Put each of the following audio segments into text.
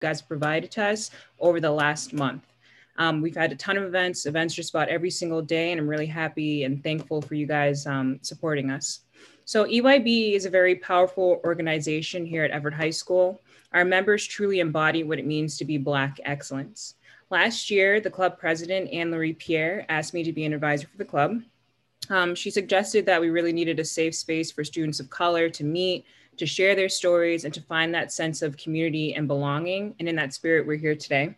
guys provided to us over the last month. Um, we've had a ton of events, events just about every single day, and I'm really happy and thankful for you guys um, supporting us. So EYB is a very powerful organization here at Everett High School. Our members truly embody what it means to be Black excellence. Last year, the club president, Anne-Marie Pierre, asked me to be an advisor for the club. Um, she suggested that we really needed a safe space for students of color to meet, to share their stories, and to find that sense of community and belonging. And in that spirit, we're here today.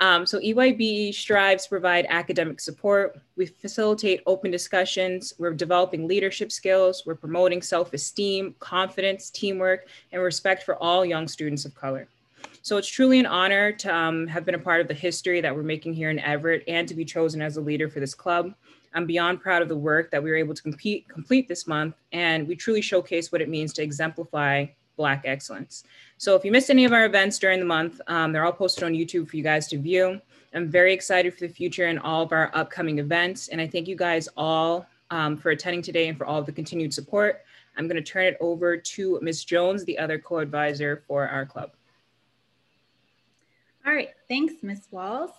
Um, so EYB strives to provide academic support. We facilitate open discussions. We're developing leadership skills. We're promoting self-esteem, confidence, teamwork, and respect for all young students of color. So it's truly an honor to um, have been a part of the history that we're making here in Everett and to be chosen as a leader for this club. I'm beyond proud of the work that we were able to compete, complete this month, and we truly showcase what it means to exemplify Black excellence. So if you missed any of our events during the month, um, they're all posted on YouTube for you guys to view. I'm very excited for the future and all of our upcoming events. And I thank you guys all um, for attending today and for all of the continued support. I'm going to turn it over to Ms. Jones, the other co-advisor for our club. All right, thanks, Ms. Walls.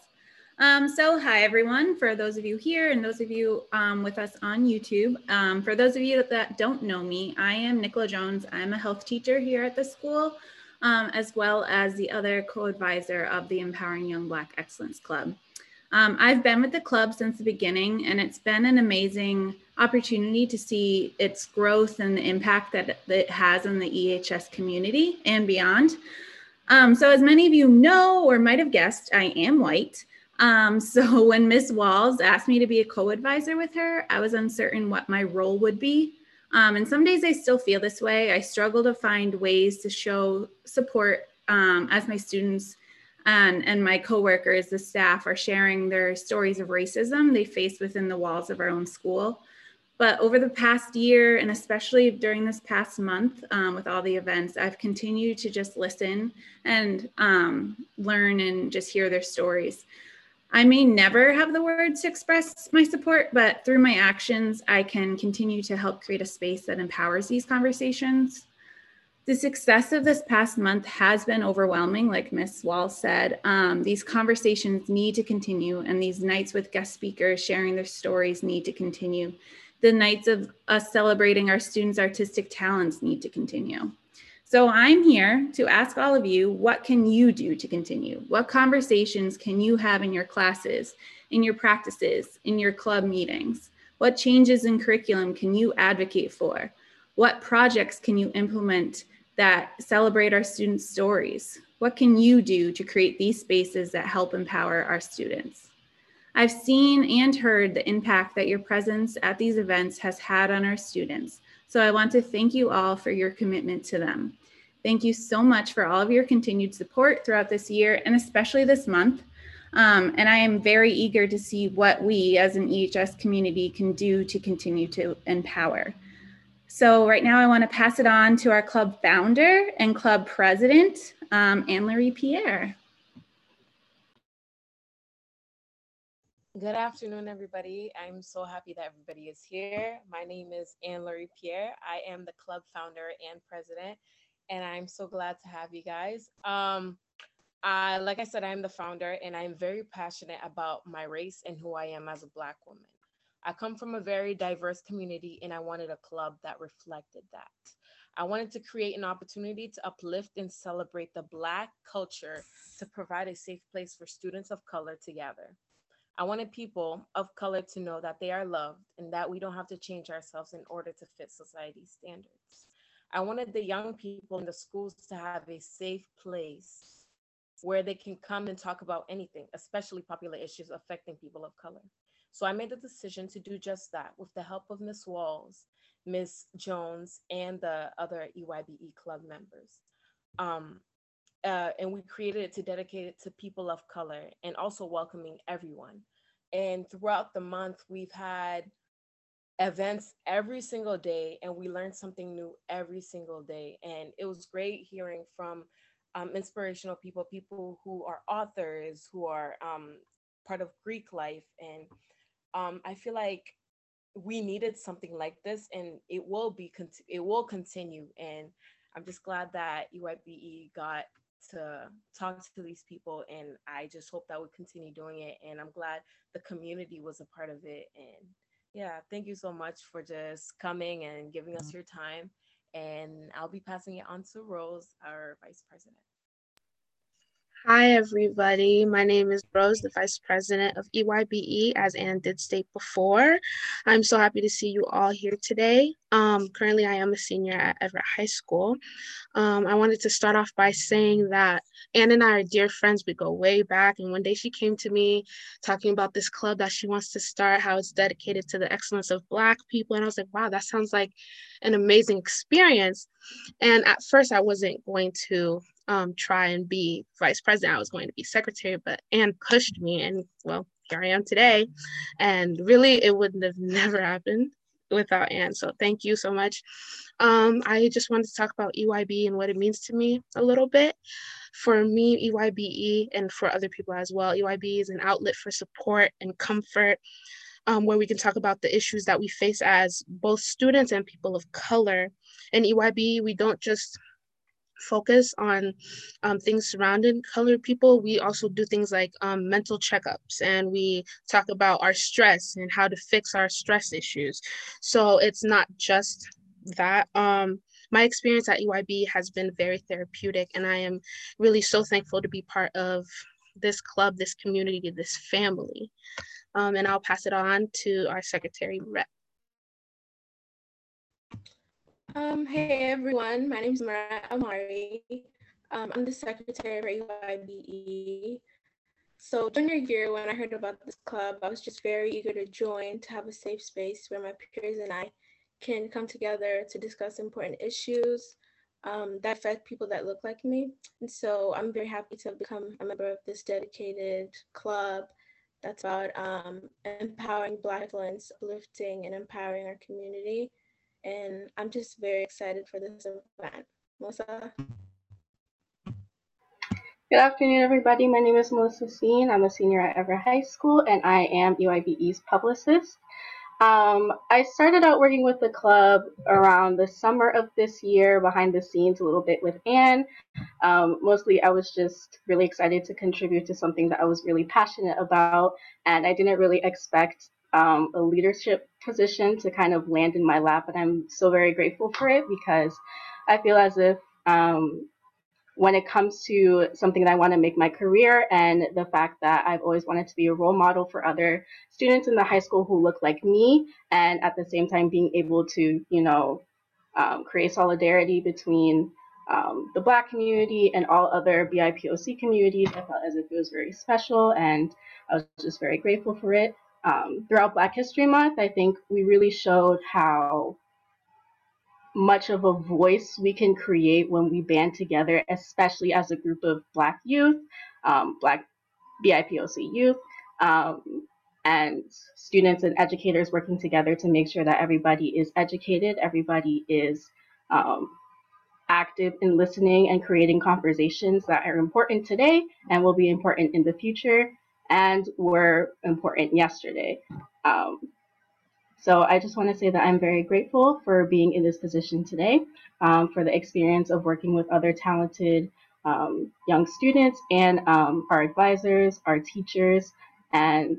Um, so hi everyone, for those of you here and those of you um, with us on YouTube. Um, for those of you that don't know me, I am Nicola Jones. I'm a health teacher here at the school, um, as well as the other co-advisor of the Empowering Young Black Excellence Club. Um, I've been with the club since the beginning and it's been an amazing opportunity to see its growth and the impact that it has in the EHS community and beyond. Um, so as many of you know or might have guessed, I am white. Um, so when Ms. Walls asked me to be a co-advisor with her, I was uncertain what my role would be. Um, and some days I still feel this way. I struggle to find ways to show support um, as my students and, and my coworkers, the staff are sharing their stories of racism they face within the walls of our own school. But over the past year, and especially during this past month um, with all the events, I've continued to just listen and um, learn and just hear their stories. I may never have the words to express my support, but through my actions, I can continue to help create a space that empowers these conversations. The success of this past month has been overwhelming, like Ms. Wall said. Um, these conversations need to continue, and these nights with guest speakers sharing their stories need to continue. The nights of us celebrating our students' artistic talents need to continue. So I'm here to ask all of you, what can you do to continue? What conversations can you have in your classes, in your practices, in your club meetings? What changes in curriculum can you advocate for? What projects can you implement that celebrate our students' stories? What can you do to create these spaces that help empower our students? I've seen and heard the impact that your presence at these events has had on our students. So I want to thank you all for your commitment to them. Thank you so much for all of your continued support throughout this year and especially this month. Um, and I am very eager to see what we as an EHS community can do to continue to empower. So right now I wanna pass it on to our club founder and club president, um, Anne-Marie Pierre. Good afternoon, everybody. I'm so happy that everybody is here. My name is Anne-Laurie Pierre. I am the club founder and president and I'm so glad to have you guys. Um, uh, like I said, I'm the founder, and I'm very passionate about my race and who I am as a Black woman. I come from a very diverse community, and I wanted a club that reflected that. I wanted to create an opportunity to uplift and celebrate the Black culture to provide a safe place for students of color to gather. I wanted people of color to know that they are loved and that we don't have to change ourselves in order to fit society's standards. I wanted the young people in the schools to have a safe place where they can come and talk about anything, especially popular issues affecting people of color. So I made the decision to do just that with the help of Miss Walls, Miss Jones, and the other EYBE club members. Um, uh, and we created it to dedicate it to people of color and also welcoming everyone. And throughout the month, we've had events every single day and we learned something new every single day. And it was great hearing from um, inspirational people people who are authors who are um, part of greek life. And um, i feel like we needed something like this and it will be cont- it will continue. And i'm just glad that EYBE got to talk to these people and i just hope that we continue doing it. And i'm glad the community was a part of it and yeah thank you so much for just coming and giving us mm-hmm. your time and i'll be passing it on to rose our vice president Hi, everybody. My name is Rose, the Vice President of EYBE, as Anne did state before. I'm so happy to see you all here today. Um, currently, I am a senior at Everett High School. Um, I wanted to start off by saying that Anne and I are dear friends. We go way back. And one day she came to me talking about this club that she wants to start, how it's dedicated to the excellence of Black people. And I was like, wow, that sounds like an amazing experience. And at first, I wasn't going to um, try and be vice president. I was going to be secretary, but Anne pushed me, and well, here I am today. And really, it wouldn't have never happened without Anne. So thank you so much. Um, I just wanted to talk about EYB and what it means to me a little bit. For me, EYBE, and for other people as well, EYB is an outlet for support and comfort. Um, where we can talk about the issues that we face as both students and people of color. In EYB, we don't just focus on um, things surrounding colored people, we also do things like um, mental checkups and we talk about our stress and how to fix our stress issues. So it's not just that. Um, my experience at EYB has been very therapeutic, and I am really so thankful to be part of this club, this community, this family. Um, and I'll pass it on to our secretary, Rep. Um, hey everyone, my name is Mara Amari. Um, I'm the secretary for EYBE. So junior year, when I heard about this club, I was just very eager to join to have a safe space where my peers and I can come together to discuss important issues um, that affect people that look like me. And so I'm very happy to become a member of this dedicated club that's about um, empowering Black excellence, uplifting and empowering our community and I'm just very excited for this event. Melissa? Good afternoon, everybody. My name is Melissa Seen. I'm a senior at Everett High School, and I am EYBE's publicist. Um, I started out working with the club around the summer of this year, behind the scenes a little bit with Anne. Um, mostly, I was just really excited to contribute to something that I was really passionate about, and I didn't really expect um, a leadership position to kind of land in my lap. And I'm so very grateful for it because I feel as if um, when it comes to something that I want to make my career and the fact that I've always wanted to be a role model for other students in the high school who look like me, and at the same time being able to, you know, um, create solidarity between um, the Black community and all other BIPOC communities, I felt as if it was very special, and I was just very grateful for it um, throughout Black History Month, I think we really showed how much of a voice we can create when we band together, especially as a group of Black youth, um, Black BIPOC youth, um, and students and educators working together to make sure that everybody is educated, everybody is um, active in listening and creating conversations that are important today and will be important in the future and were important yesterday. Um, so I just want to say that I'm very grateful for being in this position today, um, for the experience of working with other talented um, young students and um, our advisors, our teachers, and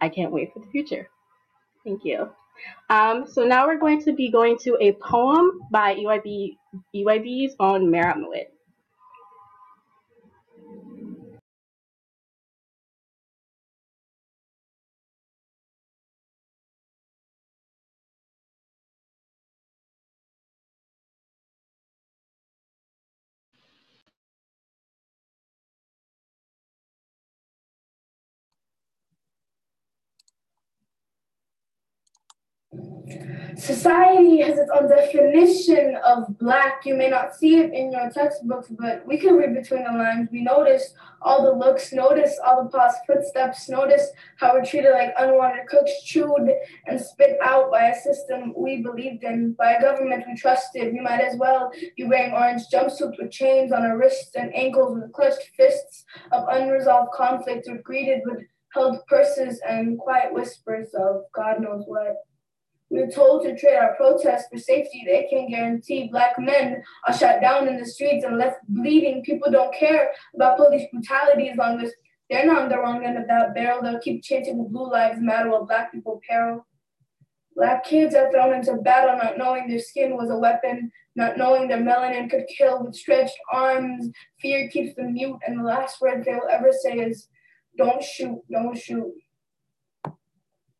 I can't wait for the future. Thank you. Um, so now we're going to be going to a poem by EYB, EYB's own Mara Society has its own definition of black. You may not see it in your textbooks, but we can read between the lines. We notice all the looks, notice all the paused footsteps, notice how we're treated like unwanted cooks, chewed and spit out by a system we believed in, by a government we trusted. We might as well be wearing orange jumpsuits with chains on our wrists and ankles with clutched fists of unresolved conflict, or greeted with held purses and quiet whispers of God knows what. We are told to trade our protests for safety. They can't guarantee black men are shot down in the streets and left bleeding. People don't care about police brutality as long as they're not on the wrong end of that barrel. They'll keep chanting blue lives matter while black people peril. Black kids are thrown into battle not knowing their skin was a weapon, not knowing their melanin could kill with stretched arms. Fear keeps them mute, and the last word they'll ever say is, don't shoot, don't shoot.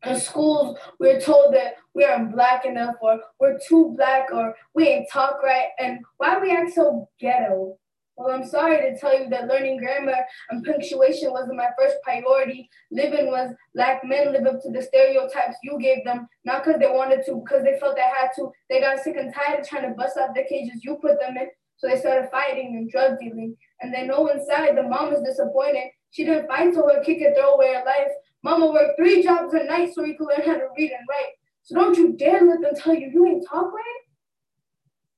In schools, we're told that we aren't black enough, or we're too black, or we ain't talk right, and why we act so ghetto? Well, I'm sorry to tell you that learning grammar and punctuation wasn't my first priority. Living was black men live up to the stereotypes you gave them, not because they wanted to, because they felt they had to. They got sick and tired of trying to bust out the cages you put them in, so they started fighting and drug dealing. And they know inside the mom was disappointed. She didn't fight so her kid could throw away her life. Mama worked three jobs a night so we could learn how to read and write. So don't you dare let them tell you you ain't talk right.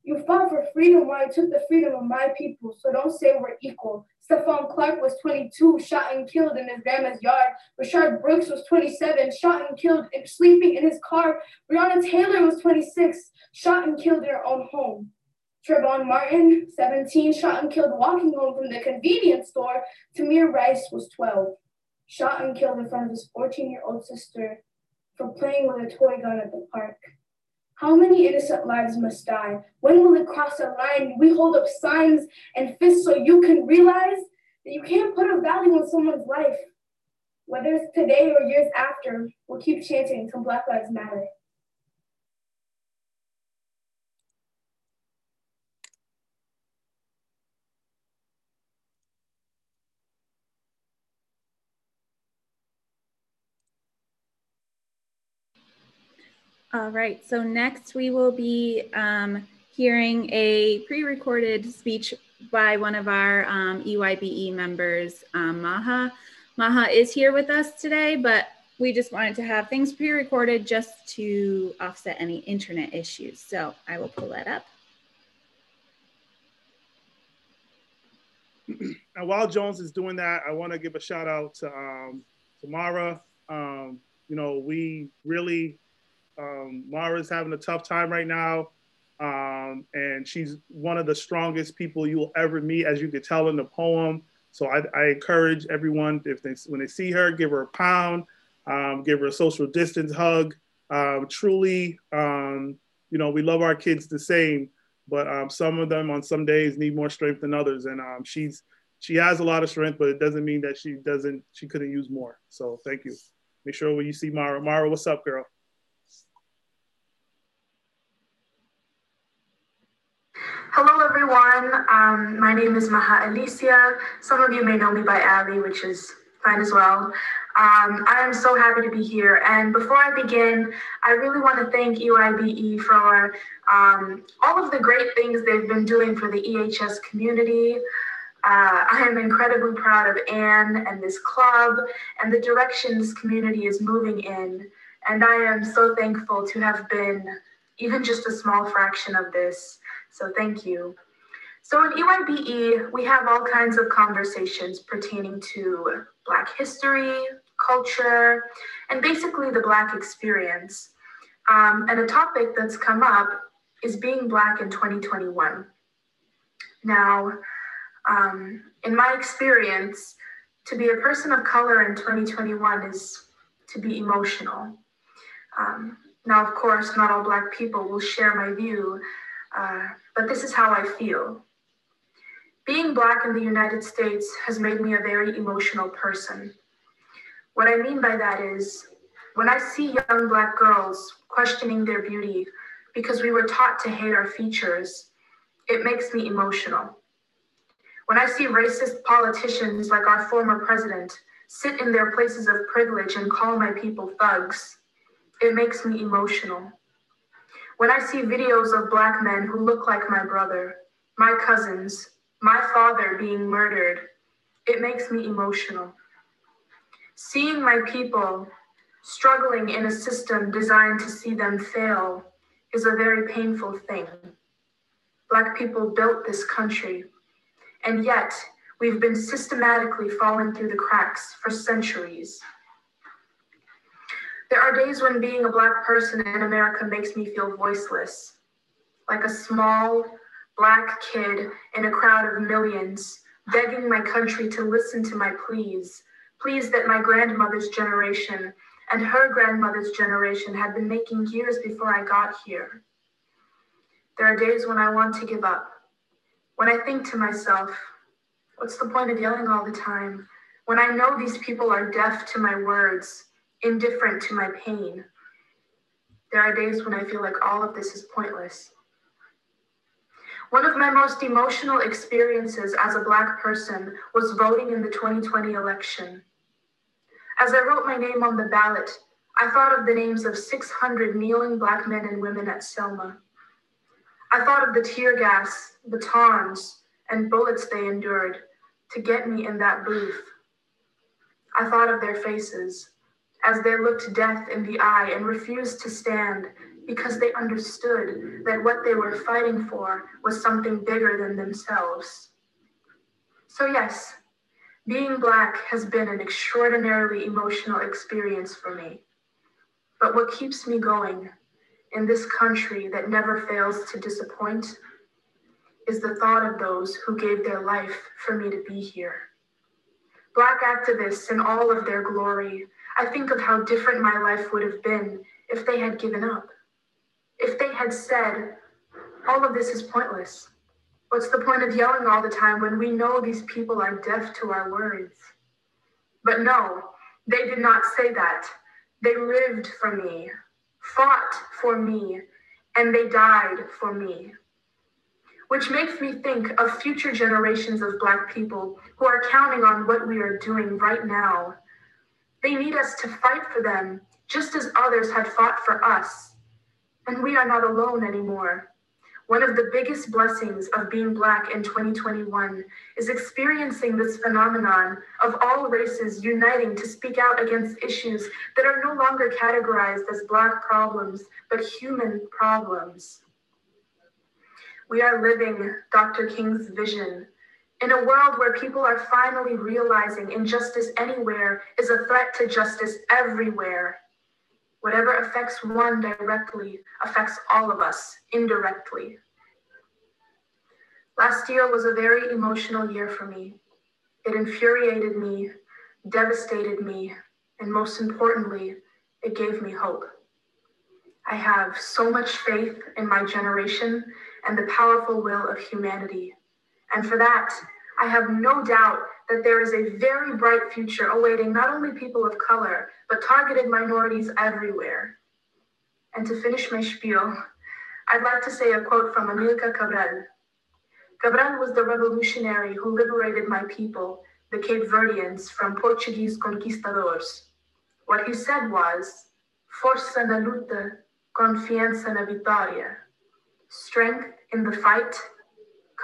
You fought for freedom while I took the freedom of my people, so don't say we're equal. Stephon Clark was 22, shot and killed in his grandma's yard. Rayshard Brooks was 27, shot and killed and sleeping in his car. Breonna Taylor was 26, shot and killed in her own home. Trayvon Martin, 17, shot and killed walking home from the convenience store. Tamir Rice was 12, shot and killed in front of his 14 year old sister for playing with a toy gun at the park. How many innocent lives must die? When will it cross a line? We hold up signs and fists so you can realize that you can't put a value on someone's life. Whether it's today or years after, we'll keep chanting until Black Lives Matter. All right, so next we will be um, hearing a pre-recorded speech by one of our um, EYBE members, um, Maha. Maha is here with us today, but we just wanted to have things pre-recorded just to offset any internet issues. So I will pull that up. And while Jones is doing that, I want to give a shout out to, um, to Mara. Um, you know, we really um, Mara's having a tough time right now. Um, and she's one of the strongest people you'll ever meet, as you could tell in the poem. So I, I encourage everyone, if they, when they see her, give her a pound, um, give her a social distance hug. Um, truly, um, you know, we love our kids the same, but um, some of them on some days need more strength than others. And um, she's, she has a lot of strength, but it doesn't mean that she doesn't, she couldn't use more. So thank you. Make sure when you see Mara, Mara, what's up, girl? Hello, everyone. Um, my name is Maha Alicia. Some of you may know me by Ali, which is fine as well. Um, I am so happy to be here. And before I begin, I really want to thank EYBE for um, all of the great things they've been doing for the EHS community. Uh, I am incredibly proud of Anne and this club and the direction this community is moving in. And I am so thankful to have been even just a small fraction of this. So thank you. So in EYBE, we have all kinds of conversations pertaining to Black history, culture, and basically the Black experience. Um, and a topic that's come up is being Black in 2021. Now, um, in my experience, to be a person of color in 2021 is to be emotional. Um, now, of course, not all Black people will share my view, uh, but this is how I feel. Being Black in the United States has made me a very emotional person. What I mean by that is when I see young Black girls questioning their beauty because we were taught to hate our features, it makes me emotional. When I see racist politicians like our former president sit in their places of privilege and call my people thugs, it makes me emotional. When I see videos of Black men who look like my brother, my cousins, my father being murdered, it makes me emotional. Seeing my people struggling in a system designed to see them fail is a very painful thing. Black people built this country, and yet we've been systematically falling through the cracks for centuries. There are days when being a Black person in America makes me feel voiceless, like a small Black kid in a crowd of millions, begging my country to listen to my pleas, pleas that my grandmother's generation and her grandmother's generation had been making years before I got here. There are days when I want to give up, when I think to myself, what's the point of yelling all the time? When I know these people are deaf to my words, indifferent to my pain. There are days when I feel like all of this is pointless. One of my most emotional experiences as a Black person was voting in the 2020 election. As I wrote my name on the ballot, I thought of the names of 600 kneeling Black men and women at Selma. I thought of the tear gas, batons, and bullets they endured to get me in that booth. I thought of their faces as they looked death in the eye and refused to stand because they understood that what they were fighting for was something bigger than themselves. So, yes, being Black has been an extraordinarily emotional experience for me. But what keeps me going in this country that never fails to disappoint is the thought of those who gave their life for me to be here. Black activists in all of their glory, I think of how different my life would have been if they had given up. If they had said, all of this is pointless. What's the point of yelling all the time when we know these people are deaf to our words? But no, they did not say that. They lived for me, fought for me, and they died for me. Which makes me think of future generations of Black people who are counting on what we are doing right now. They need us to fight for them, just as others had fought for us. And we are not alone anymore. One of the biggest blessings of being Black in 2021 is experiencing this phenomenon of all races uniting to speak out against issues that are no longer categorized as Black problems, but human problems. We are living Dr. King's vision in a world where people are finally realizing injustice anywhere is a threat to justice everywhere. Whatever affects one directly affects all of us indirectly. Last year was a very emotional year for me. It infuriated me, devastated me, and most importantly, it gave me hope. I have so much faith in my generation and the powerful will of humanity. And for that, I have no doubt that there is a very bright future awaiting not only people of color, but targeted minorities everywhere. And to finish my spiel, I'd like to say a quote from Amilcar Cabral. Cabral was the revolutionary who liberated my people, the Cape Verdeans, from Portuguese conquistadors. What he said was, força na luta, confiança na vitória. Strength in the fight,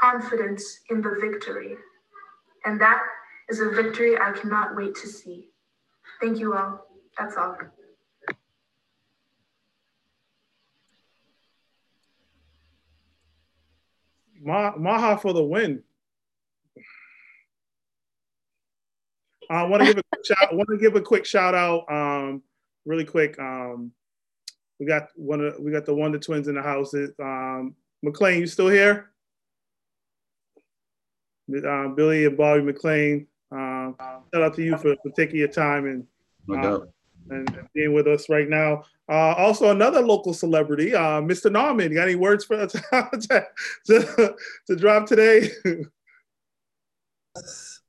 confidence in the victory. And that is a victory I cannot wait to see. Thank you all. That's all. Maha for the win. I want to give a quick shout. Want to give a quick shout out, um, really quick. Um, we got one of we got the Wonder Twins in the house. Um, McLean, you still here? Uh, Billy and Bobby McLean. Um, shout out to you for, for taking your time and, uh, and being with us right now. Uh, also, another local celebrity, uh, Mr. Norman. You got any words for us to, to, to drop today?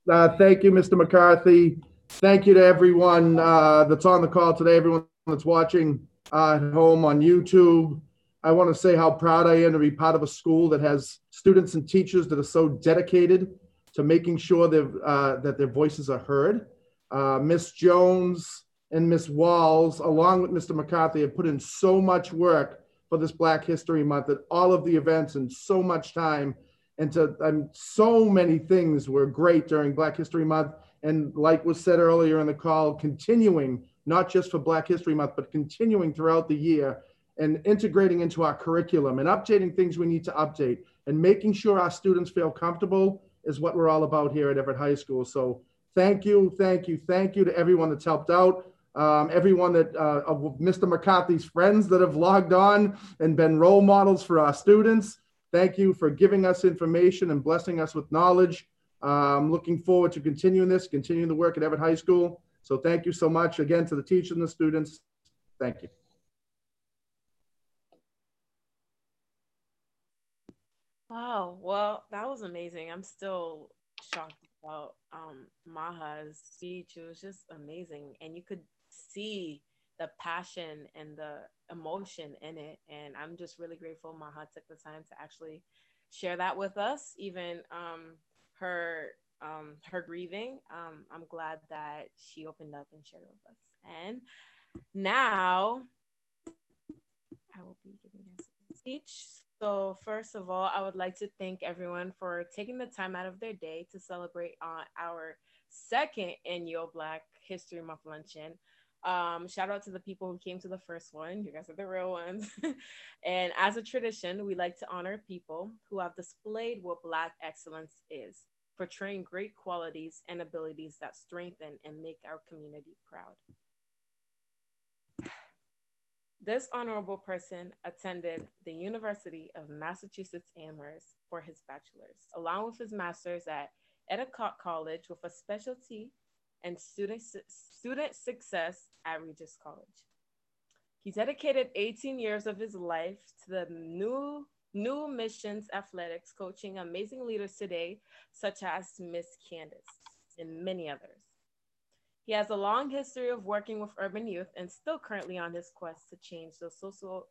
Uh, thank you, Mr. McCarthy. Thank you to everyone uh, that's on the call today, everyone that's watching uh, at home on YouTube. I want to say how proud I am to be part of a school that has students and teachers that are so dedicated to making sure uh, that their voices are heard. Uh, Miss Jones and Miss Walls, along with Mr. McCarthy, have put in so much work for this Black History Month at all of the events and so much time. And to um, so many things were great during Black History Month. And like was said earlier in the call, continuing not just for Black History Month, but continuing throughout the year and integrating into our curriculum and updating things we need to update and making sure our students feel comfortable is what we're all about here at Everett High School. So thank you, thank you, thank you to everyone that's helped out. um, everyone that uh, Mr. McCarthy's friends that have logged on and been role models for our students. Thank you for giving us information and blessing us with knowledge. I'm looking forward to continuing this, continuing the work at Everett High School. So thank you so much again to the teachers and the students. Thank you. Wow. Well, that was amazing. I'm still shocked about um, Maha's speech. It was just amazing. And you could see the passion and the emotion in it. And I'm just really grateful Maha took the time to actually share that with us, even um, her um, her grieving. Um, I'm glad that she opened up and shared with us. And now I will be giving a speech. So, first of all, I would like to thank everyone for taking the time out of their day to celebrate on our second annual Black History Month luncheon. Um, shout out to the people who came to the first one. You guys are the real ones. and as a tradition, we like to honor people who have displayed what Black excellence is, portraying great qualities and abilities that strengthen and make our community proud. This honorable person attended the University of Massachusetts Amherst for his bachelor's, along with his master's at Endicott College with a specialty in student, student success at Regis College. He dedicated 18 years of his life to the new, new missions athletics, coaching amazing leaders today, such as Miss Candace and many others. He has a long history of working with urban youth and still currently on his quest to change the social,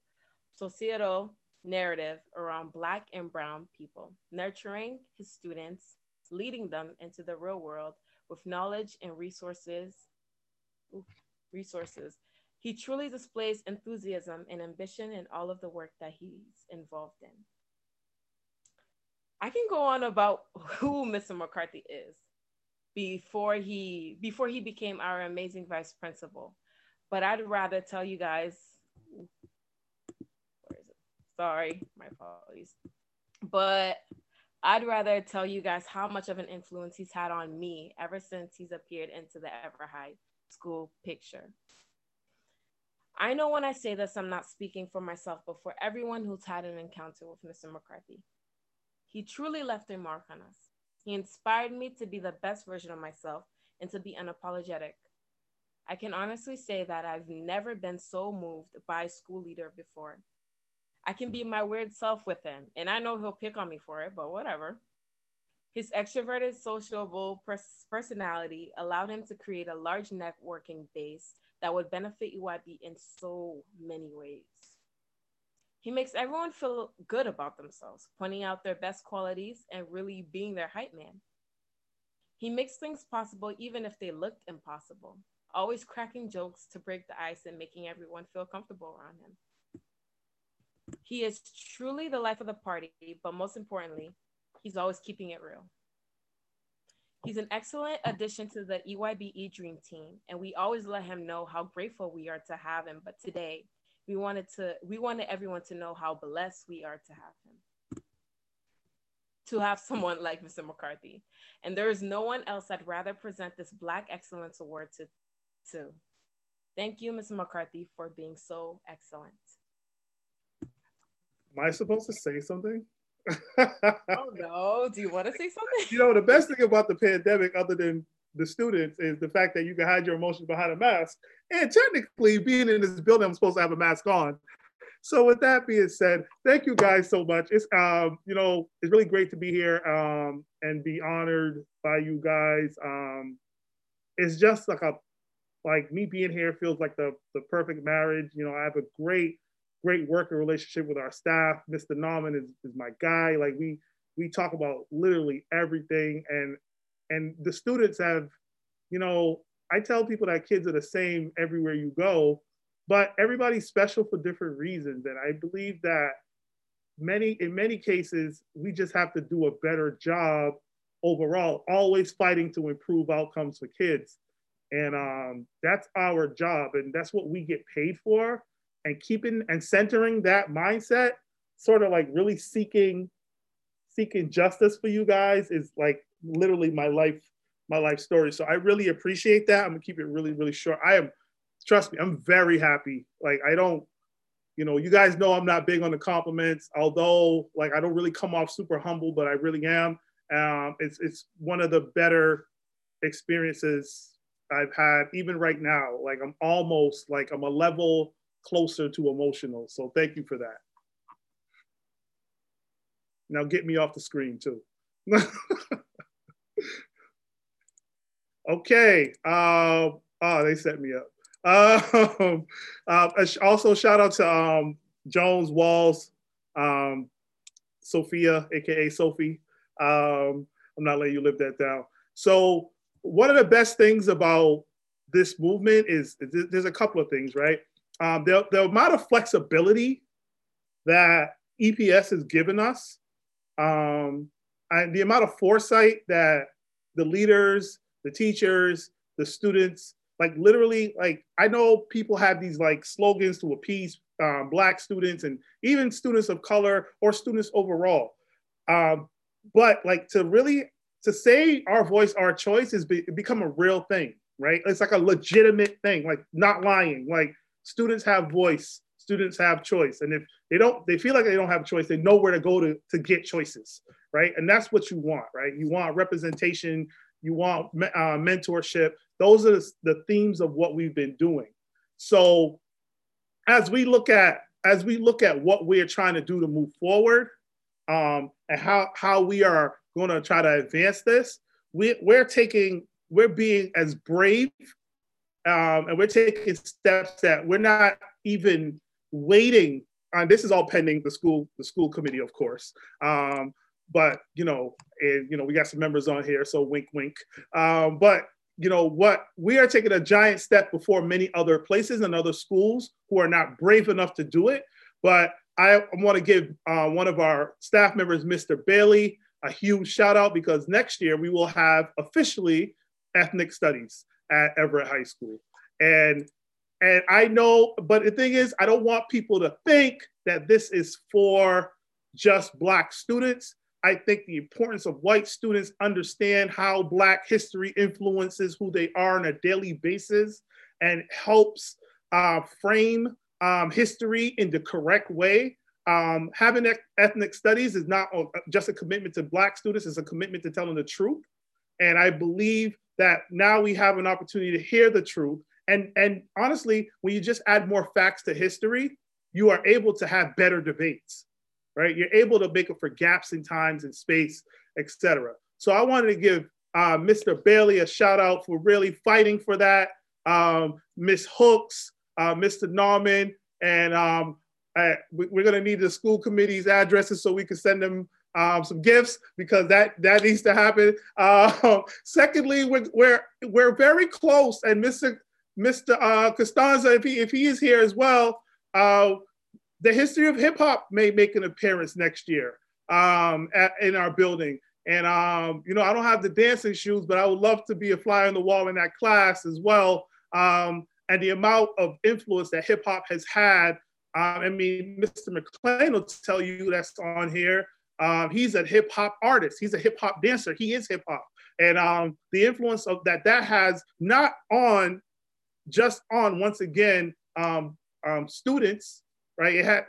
societal narrative around Black and Brown people, nurturing his students, leading them into the real world with knowledge and resources. resources. He truly displays enthusiasm and ambition in all of the work that he's involved in. I can go on about who Mr. McCarthy is before he before he became our amazing vice principal. But I'd rather tell you guys where is it? Sorry, my apologies. But I'd rather tell you guys how much of an influence he's had on me ever since he's appeared into the Everett High School picture. I know when I say this, I'm not speaking for myself, but for everyone who's had an encounter with Mr. McCarthy. He truly left a mark on us. He inspired me to be the best version of myself and to be unapologetic. I can honestly say that I've never been so moved by a school leader before. I can be my weird self with him, and I know he'll pick on me for it, but whatever. His extroverted, sociable pers- personality allowed him to create a large networking base that would benefit EYB in so many ways. He makes everyone feel good about themselves, pointing out their best qualities and really being their hype man. He makes things possible even if they looked impossible, always cracking jokes to break the ice and making everyone feel comfortable around him. He is truly the life of the party, but most importantly, he's always keeping it real. He's an excellent addition to the EYBE Dream Team, and we always let him know how grateful we are to have him. But today, we wanted to we wanted everyone to know how blessed we are to have him. To have someone like mr mccarthy. And there is no one else i'd rather present this black excellence award to to. Thank you mr mccarthy for being so excellent. Am i supposed to say something? Oh no. Do you want to say something? You know the best thing about the pandemic other than the students is the fact that you can hide your emotions behind a mask. And technically, being in this building, I'm supposed to have a mask on. So with that being said, thank you guys so much. It's um, you know, it's really great to be here um and be honored by you guys. Um, it's just like a like me being here feels like the the perfect marriage. You know, I have a great, great working relationship with our staff. Mr. Norman is, is my guy. Like we we talk about literally everything and and the students have, you know, I tell people that kids are the same everywhere you go, but everybody's special for different reasons. And I believe that many, in many cases, we just have to do a better job overall, always fighting to improve outcomes for kids. And um, that's our job. And that's what we get paid for. And keeping and centering that mindset, sort of like really seeking seeking justice for you guys is like literally my life my life story. So I really appreciate that. I'm gonna keep it really really short. I am trust me, I'm very happy. Like I don't, you know, you guys know I'm not big on the compliments, although like I don't really come off super humble, but I really am. Um, it's it's one of the better experiences I've had, even right now. Like I'm almost like I'm a level closer to emotional. So thank you for that. Now get me off the screen too. okay. Uh, oh, they set me up. Um, uh, also, shout out to um, Jones Walls, um, Sophia, aka Sophie. Um, I'm not letting you live that down. So, one of the best things about this movement is, is there's a couple of things, right? Um, the, the amount of flexibility that EPS has given us, um, and the amount of foresight that the leaders, the teachers, the students, like literally, like I know people have these like slogans to appease um, Black students and even students of color or students overall. Um, but like to really to say our voice, our choice is be, become a real thing, right? It's like a legitimate thing, like not lying. Like students have voice, students have choice, and if they don't, they feel like they don't have choice. They know where to go to to get choices, right? And that's what you want, right? You want representation, you want uh, mentorship. Those are the, the themes of what we've been doing. So as we look at as we look at what we're trying to do to move forward um, and how how we are going to try to advance this, we, we're taking we're being as brave um, and we're taking steps that we're not even waiting on. This is all pending the school the school committee, of course. Um, but you know, and you know, we got some members on here, so wink, wink. Um, but you know what? We are taking a giant step before many other places and other schools who are not brave enough to do it. But I want to give uh, one of our staff members, Mr. Bailey, a huge shout out because next year we will have officially ethnic studies at Everett High School. And and I know, but the thing is, I don't want people to think that this is for just Black students. I think the importance of white students understand how Black history influences who they are on a daily basis and helps uh, frame um, history in the correct way. Um, having ethnic studies is not just a commitment to Black students, it's a commitment to telling the truth. And I believe that now we have an opportunity to hear the truth. And, and honestly, when you just add more facts to history, you are able to have better debates right? You're able to make up for gaps in times and space, etc. So I wanted to give uh, Mr. Bailey a shout out for really fighting for that. Um, Miss Hooks, uh, Mr. Norman, and um, I, we're going to need the school committee's addresses so we can send them um, some gifts because that that needs to happen. Uh, secondly, we're, we're we're very close, and Mr. Mr. Uh, Costanza, if he if he is here as well, uh, the history of hip hop may make an appearance next year um, at, in our building. And um, you know, I don't have the dancing shoes, but I would love to be a fly on the wall in that class as well. Um, and the amount of influence that hip hop has had. Um, I mean, Mr. McClain will tell you that's on here. Um, he's a hip hop artist. He's a hip hop dancer. He is hip hop, and um, the influence of that that has not on just on once again um, um, students right? It had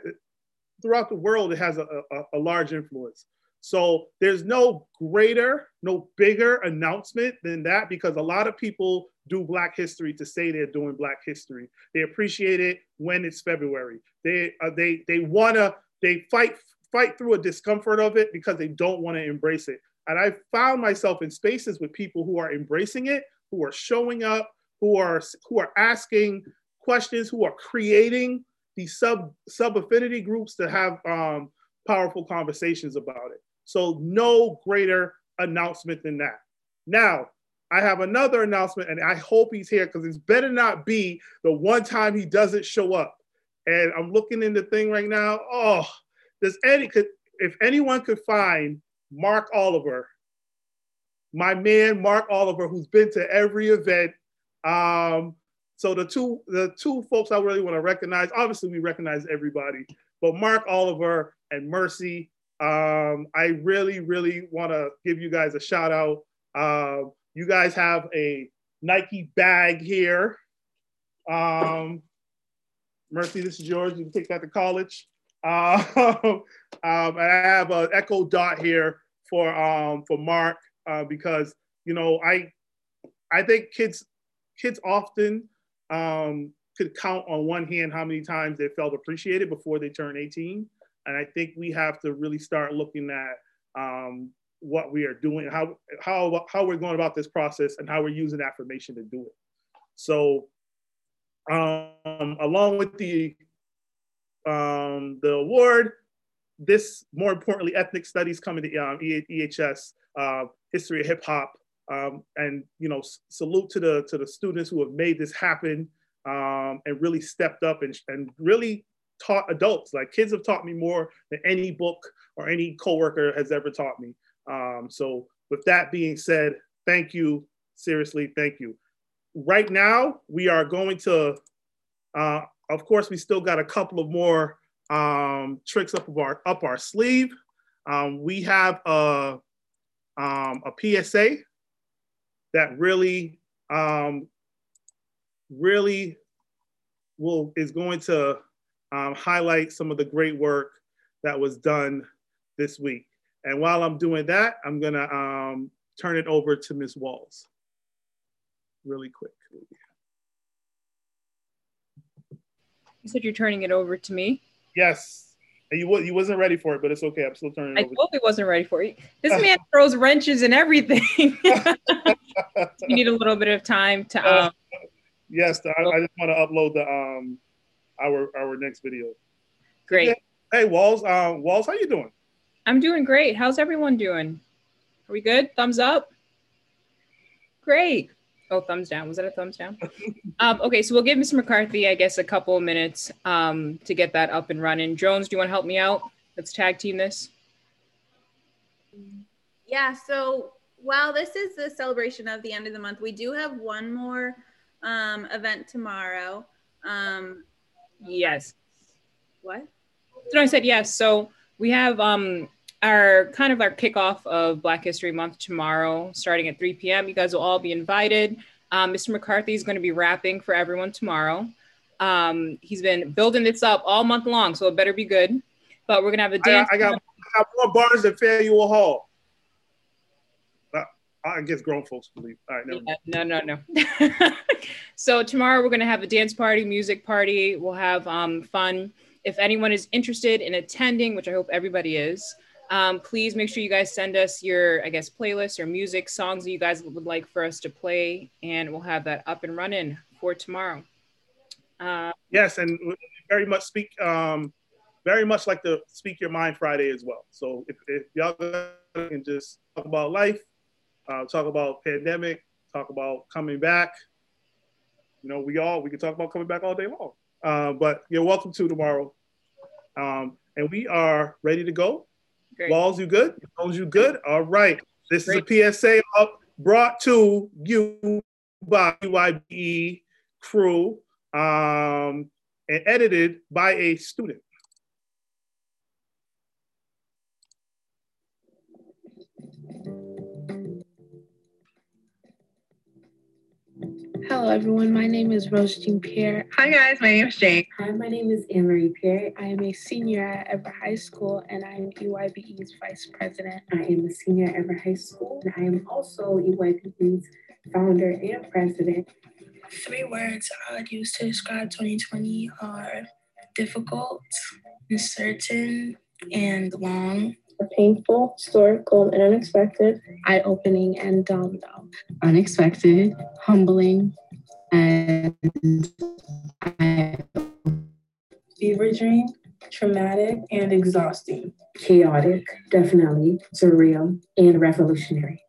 throughout the world, it has a, a, a large influence. So there's no greater, no bigger announcement than that because a lot of people do Black History to say they're doing Black History. They appreciate it when it's February. They uh, they they wanna they fight fight through a discomfort of it because they don't want to embrace it. And I found myself in spaces with people who are embracing it, who are showing up, who are who are asking questions, who are creating these sub sub affinity groups to have um, powerful conversations about it. So no greater announcement than that. Now, I have another announcement, and I hope he's here because it's better not be the one time he doesn't show up. And I'm looking in the thing right now. Oh, does any could if anyone could find Mark Oliver, my man Mark Oliver, who's been to every event, um, so the two the two folks I really want to recognize, obviously we recognize everybody, but Mark Oliver and Mercy, um, I really really want to give you guys a shout out. Uh, you guys have a Nike bag here. Um, Mercy, this is yours. You can take that to college. Uh, um, and I have an echo dot here for um, for Mark uh, because you know I I think kids kids often um, could count on one hand how many times they felt appreciated before they turn 18. And I think we have to really start looking at um, what we are doing, how, how, how we're going about this process and how we're using affirmation to do it. So um, along with the, um, the award, this more importantly, ethnic studies coming to um, EHS, uh, history of hip hop, um, and you know, salute to the to the students who have made this happen um, and really stepped up and, and really taught adults. Like kids have taught me more than any book or any coworker has ever taught me. Um, so with that being said, thank you. Seriously, thank you. Right now, we are going to, uh, of course, we still got a couple of more um, tricks up our up our sleeve. Um, we have a, um, a PSA that really um, really will is going to um, highlight some of the great work that was done this week. And while I'm doing that, I'm gonna um, turn it over to Ms. Walls really quick. You said you're turning it over to me? Yes. You, you wasn't ready for it, but it's okay. I'm still turning it I over. totally wasn't ready for it. This man throws wrenches and everything. you need a little bit of time to Uh, um, yes, I, I just want to upload the um our our next video. Great. Hey Walls, um, Walls, how you doing? I'm doing great. How's everyone doing? Are we good? Thumbs up? Great. Oh, thumbs down. Was that a thumbs down? um, okay, so we'll give Mr. McCarthy, I guess, a couple of minutes um, to get that up and running. Jones, do you want to help me out? Let's tag team this. Yeah, so while this is the celebration of the end of the month, we do have one more um, event tomorrow. Um, Yes. what? So I said yes. So we have um our kind of our kickoff of Black History Month tomorrow, starting at 3 p.m. You guys will all be invited. Um, Mr. McCarthy is going to be rapping for everyone tomorrow. Um, he's been building this up all month long, so it better be good. But we're gonna have a dance. I got I got more bars than Faneuil Hall. I guess grown folks believe. All right, never mind. Yeah, no, no, no. so tomorrow we're gonna have a dance party, music party. We'll have um, fun. If anyone is interested in attending, which I hope everybody is, um, please make sure you guys send us your, I guess, playlist or music songs that you guys would like for us to play, and we'll have that up and running for tomorrow. Uh, Yes, and very much speak, um, very much like the Speak Your Mind Friday as well. So if, if y'all can just talk about life, uh, talk about pandemic, talk about coming back. You know, we all we can talk about coming back all day long. Uh, but you're welcome to tomorrow, um, and we are ready to go. Great. Walls, you good? Walls, you good? All right. This is a PSA up brought to you by UIBE crew um, and edited by a student. Hello, everyone. My name is Rose Jean Pierre. Hi, guys. My name is Jane. Hi, my name is Anne Marie Pierre. I am a senior at Everett High School, and I am EYBE's vice president. I am a senior at Everett High School, and I am also EYBE's founder and president. Three words I would use to describe 2020 are difficult, uncertain, and long. Painful, historical, and unexpected. Eye-opening and dumb dumb. Unexpected, humbling, and Fever dream, traumatic, and exhausting. chaotic, definitely, surreal, and revolutionary.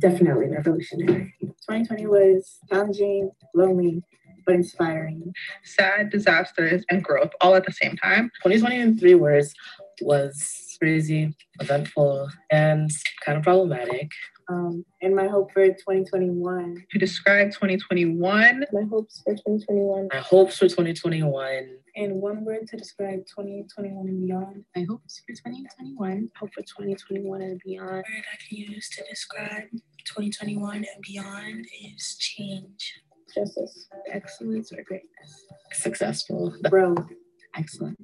Definitely revolutionary. 2020 was challenging, lonely, but inspiring. Sad, disastrous, and growth all at the same time. 2020 in three words was crazy, eventful, and kind of problematic. Um, and my hope for 2021. To describe 2021, My hopes for 2021. My hopes for 2021. And one word to describe 2021 and beyond. My hopes for 2021. Hope for 2021 and beyond. word I can use to describe 2021 and beyond is change. justice, excellence, or greatness. Successful. Growth, Excellence.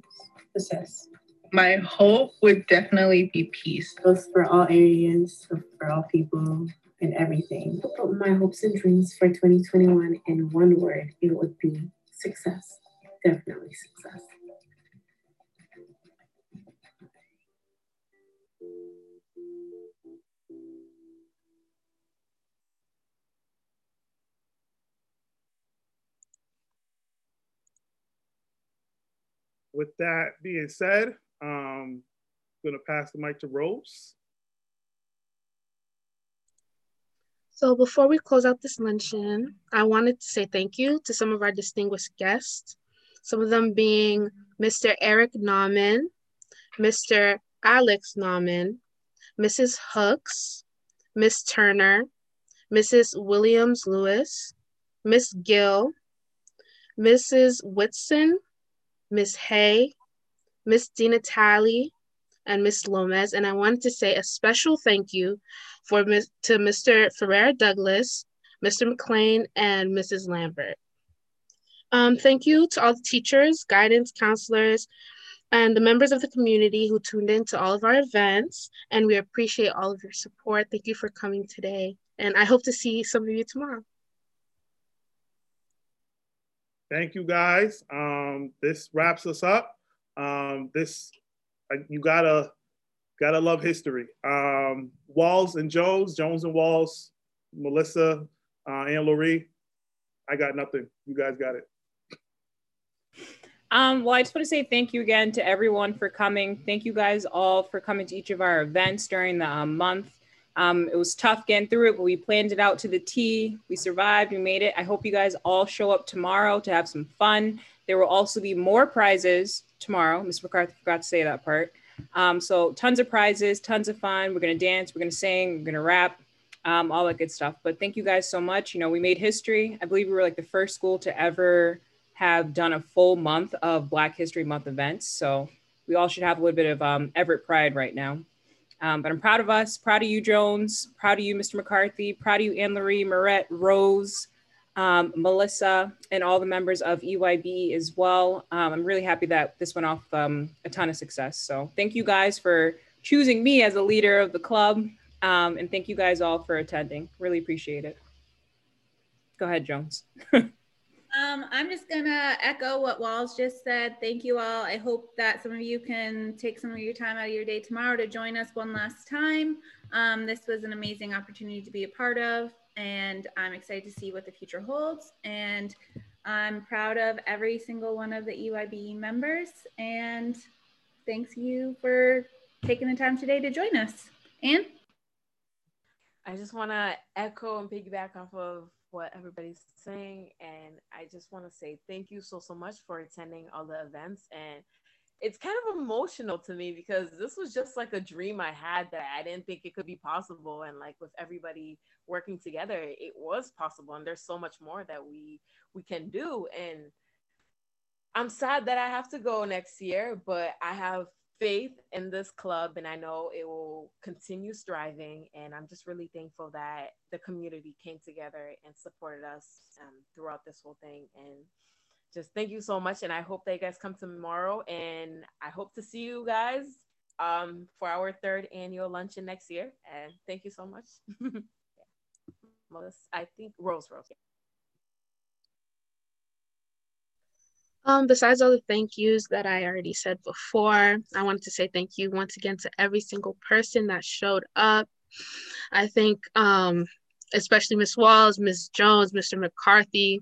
success. My hope would definitely be peace. Growth for all areas, for all people, and everything. But my hopes and dreams for 2021 in one word, it would be success. Definitely success. With that being said, um, I'm going to pass the mic to Rose. So before we close out this luncheon, I wanted to say thank you to some of our distinguished guests, some of them being Mr. Eric Nauman, Mr. Alex Nauman, Mrs. Hooks, Miss Turner, Mrs. Williams Lewis, Miss Gill, Mrs. Whitson, Miss Hay, Miss Dina Talley, and Miss Lomez. And I wanted to say a special thank you for to Mr. Ferrer Douglas, Mr. McLean, and Mrs. Lambert. Um, thank you to all the teachers, guidance counselors, and the members of the community who tuned in to all of our events. And we appreciate all of your support. Thank you for coming today. And I hope to see some of you tomorrow. Thank you guys. Um, this wraps us up. Um, this you gotta gotta love history. Um, Walls and Jones, Jones and Walls, Melissa, uh, Anne Laurie. I got nothing. You guys got it. Um, well, I just want to say thank you again to everyone for coming. Thank you guys all for coming to each of our events during the um, month. Um, it was tough getting through it, but we planned it out to the T. We survived, we made it. I hope you guys all show up tomorrow to have some fun. There will also be more prizes tomorrow. Ms. McCarthy forgot to say that part. Um, so tons of prizes, tons of fun. We're gonna dance, we're gonna sing, we're gonna rap, um, all that good stuff. But thank you guys so much. You know, we made history. I believe we were like the first school to ever have done a full month of Black History Month events. So we all should have a little bit of um, Everett pride right now. Um, but I'm proud of us, proud of you, Jones, proud of you, Mr. McCarthy, proud of you, Anne Marie, Marette, Rose, um, Melissa, and all the members of EYB as well. Um, I'm really happy that this went off um, a ton of success. So thank you guys for choosing me as a leader of the club. Um, and thank you guys all for attending. Really appreciate it. Go ahead, Jones. Um, I'm just gonna echo what Walls just said. Thank you all. I hope that some of you can take some of your time out of your day tomorrow to join us one last time. Um, this was an amazing opportunity to be a part of, and I'm excited to see what the future holds. And I'm proud of every single one of the EYB members. And thanks you for taking the time today to join us. Anne? I just want to echo and piggyback off of what everybody's saying. And I just want to say thank you so, so much for attending all the events. And it's kind of emotional to me because this was just like a dream I had that I didn't think it could be possible. And like with everybody working together, it was possible. And there's so much more that we we can do. And I'm sad that I have to go next year, but I have faith in this club and I know it will continue striving. And I'm just really thankful that the community came together and supported us um, throughout this whole thing. And just thank you so much. And I hope that you guys come tomorrow. And I hope to see you guys um, for our third annual luncheon next year. And thank you so much. yeah. I think Rose Rose. Yeah. Um, besides all the thank yous that I already said before, I wanted to say thank you once again to every single person that showed up. I think um, especially Miss Walls, Miss Jones, Mr. McCarthy,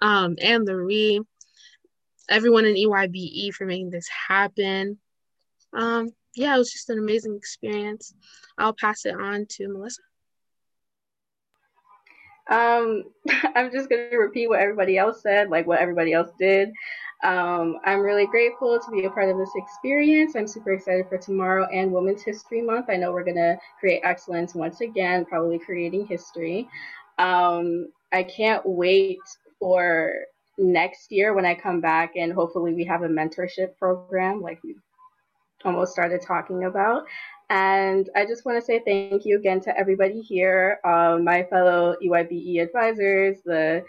um, and Laurie, everyone in EYBE for making this happen. Um, yeah, it was just an amazing experience. I'll pass it on to Melissa. Um, I'm just going to repeat what everybody else said, like what everybody else did. Um, I'm really grateful to be a part of this experience. I'm super excited for tomorrow and Women's History Month. I know we're going to create excellence once again, probably creating history. Um, I can't wait for next year when I come back and hopefully we have a mentorship program like we almost started talking about. And I just want to say thank you again to everybody here, um, my fellow EYBE advisors, the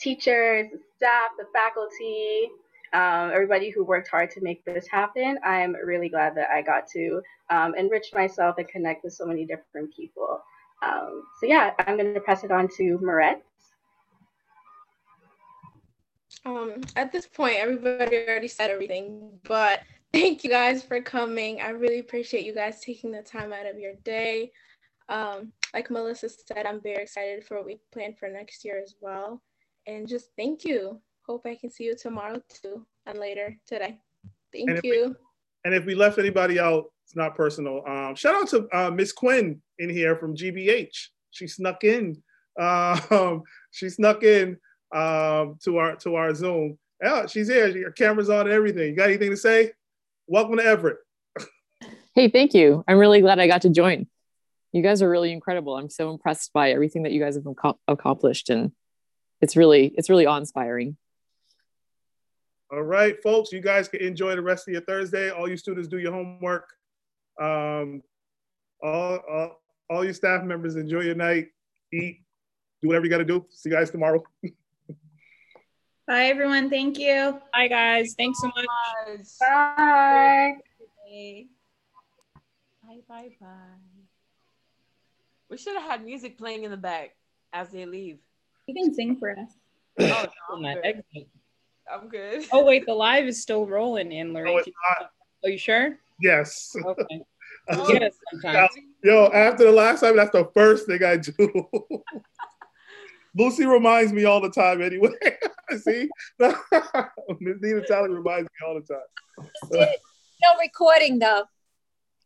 teachers, the staff, the faculty, um, everybody who worked hard to make this happen. I'm really glad that I got to um, enrich myself and connect with so many different people. Um, so yeah, I'm going to pass it on to Marette. Um, at this point, everybody already said everything, but thank you guys for coming. I really appreciate you guys taking the time out of your day. Um, like Melissa said, I'm very excited for what we plan for next year as well. And just thank you. Hope I can see you tomorrow too and later today. Thank and you. We, and if we left anybody out, it's not personal. Um, shout out to uh, Miss Quinn in here from GBH. She snuck in. Um, she snuck in um, to our to our Zoom. Yeah, she's here. Your camera's on and everything. You got anything to say? Welcome to Everett. hey, thank you. I'm really glad I got to join. You guys are really incredible. I'm so impressed by everything that you guys have accomplished, and it's really it's really awe-inspiring. All right, folks, you guys can enjoy the rest of your Thursday. All you students do your homework. Um, all, all, all your staff members enjoy your night. Eat, do whatever you got to do. See you guys tomorrow. Bye, everyone. Thank you. Bye, guys. Thanks so much. Bye. Bye, bye, bye. We should have had music playing in the back as they leave. You can sing for us. Oh, no, I'm, good. Oh, wait, the live is still rolling in, Larry. No, Are you sure? Yes. Okay. Oh, yo, after the last time, that's the first thing I do. Lucy reminds me all the time anyway. See? Miss Nina Talley reminds me all the time. Still recording though.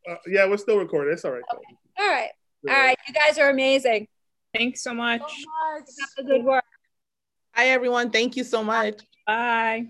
Uh, yeah, we're still recording. It's all right. Okay. All right. All right. You guys are amazing. Thanks so much. So much. Keep up good work. Hi, everyone. Thank you so much. Bye.